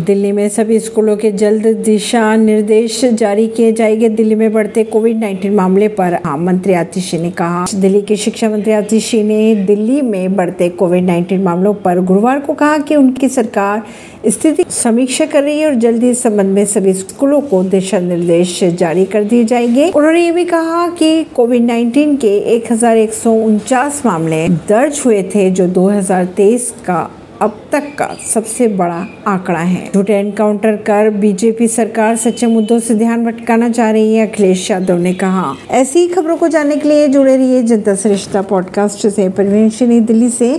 दिल्ली में सभी स्कूलों के जल्द दिशा निर्देश जारी किए जाएँगे। दिल्ली में बढ़ते कोविड 19 मामले पर मंत्री आतिशी ने कहा। दिल्ली के शिक्षा मंत्री आतिशी ने दिल्ली में बढ़ते कोविड 19 मामलों पर गुरुवार को कहा कि उनकी सरकार स्थिति समीक्षा कर रही है और जल्द ही इस संबंध में सभी स्कूलों को दिशा निर्देश जारी कर दिए जाएँगे। उन्होंने ये भी कहा कि कोविड 19 के एक हज़ार एक सौ उनचास मामले दर्ज हुए थे, जो 2023 का अब तक का सबसे बड़ा आंकड़ा है। झूठे एनकाउंटर कर बीजेपी सरकार सच्चे मुद्दों से ध्यान भटकाना चाह रही है, अखिलेश यादव ने कहा। ऐसी ही खबरों को जानने के लिए जुड़े रहिए जनता श्रेष्ठता पॉडकास्ट से। परवीन दिल्ली से।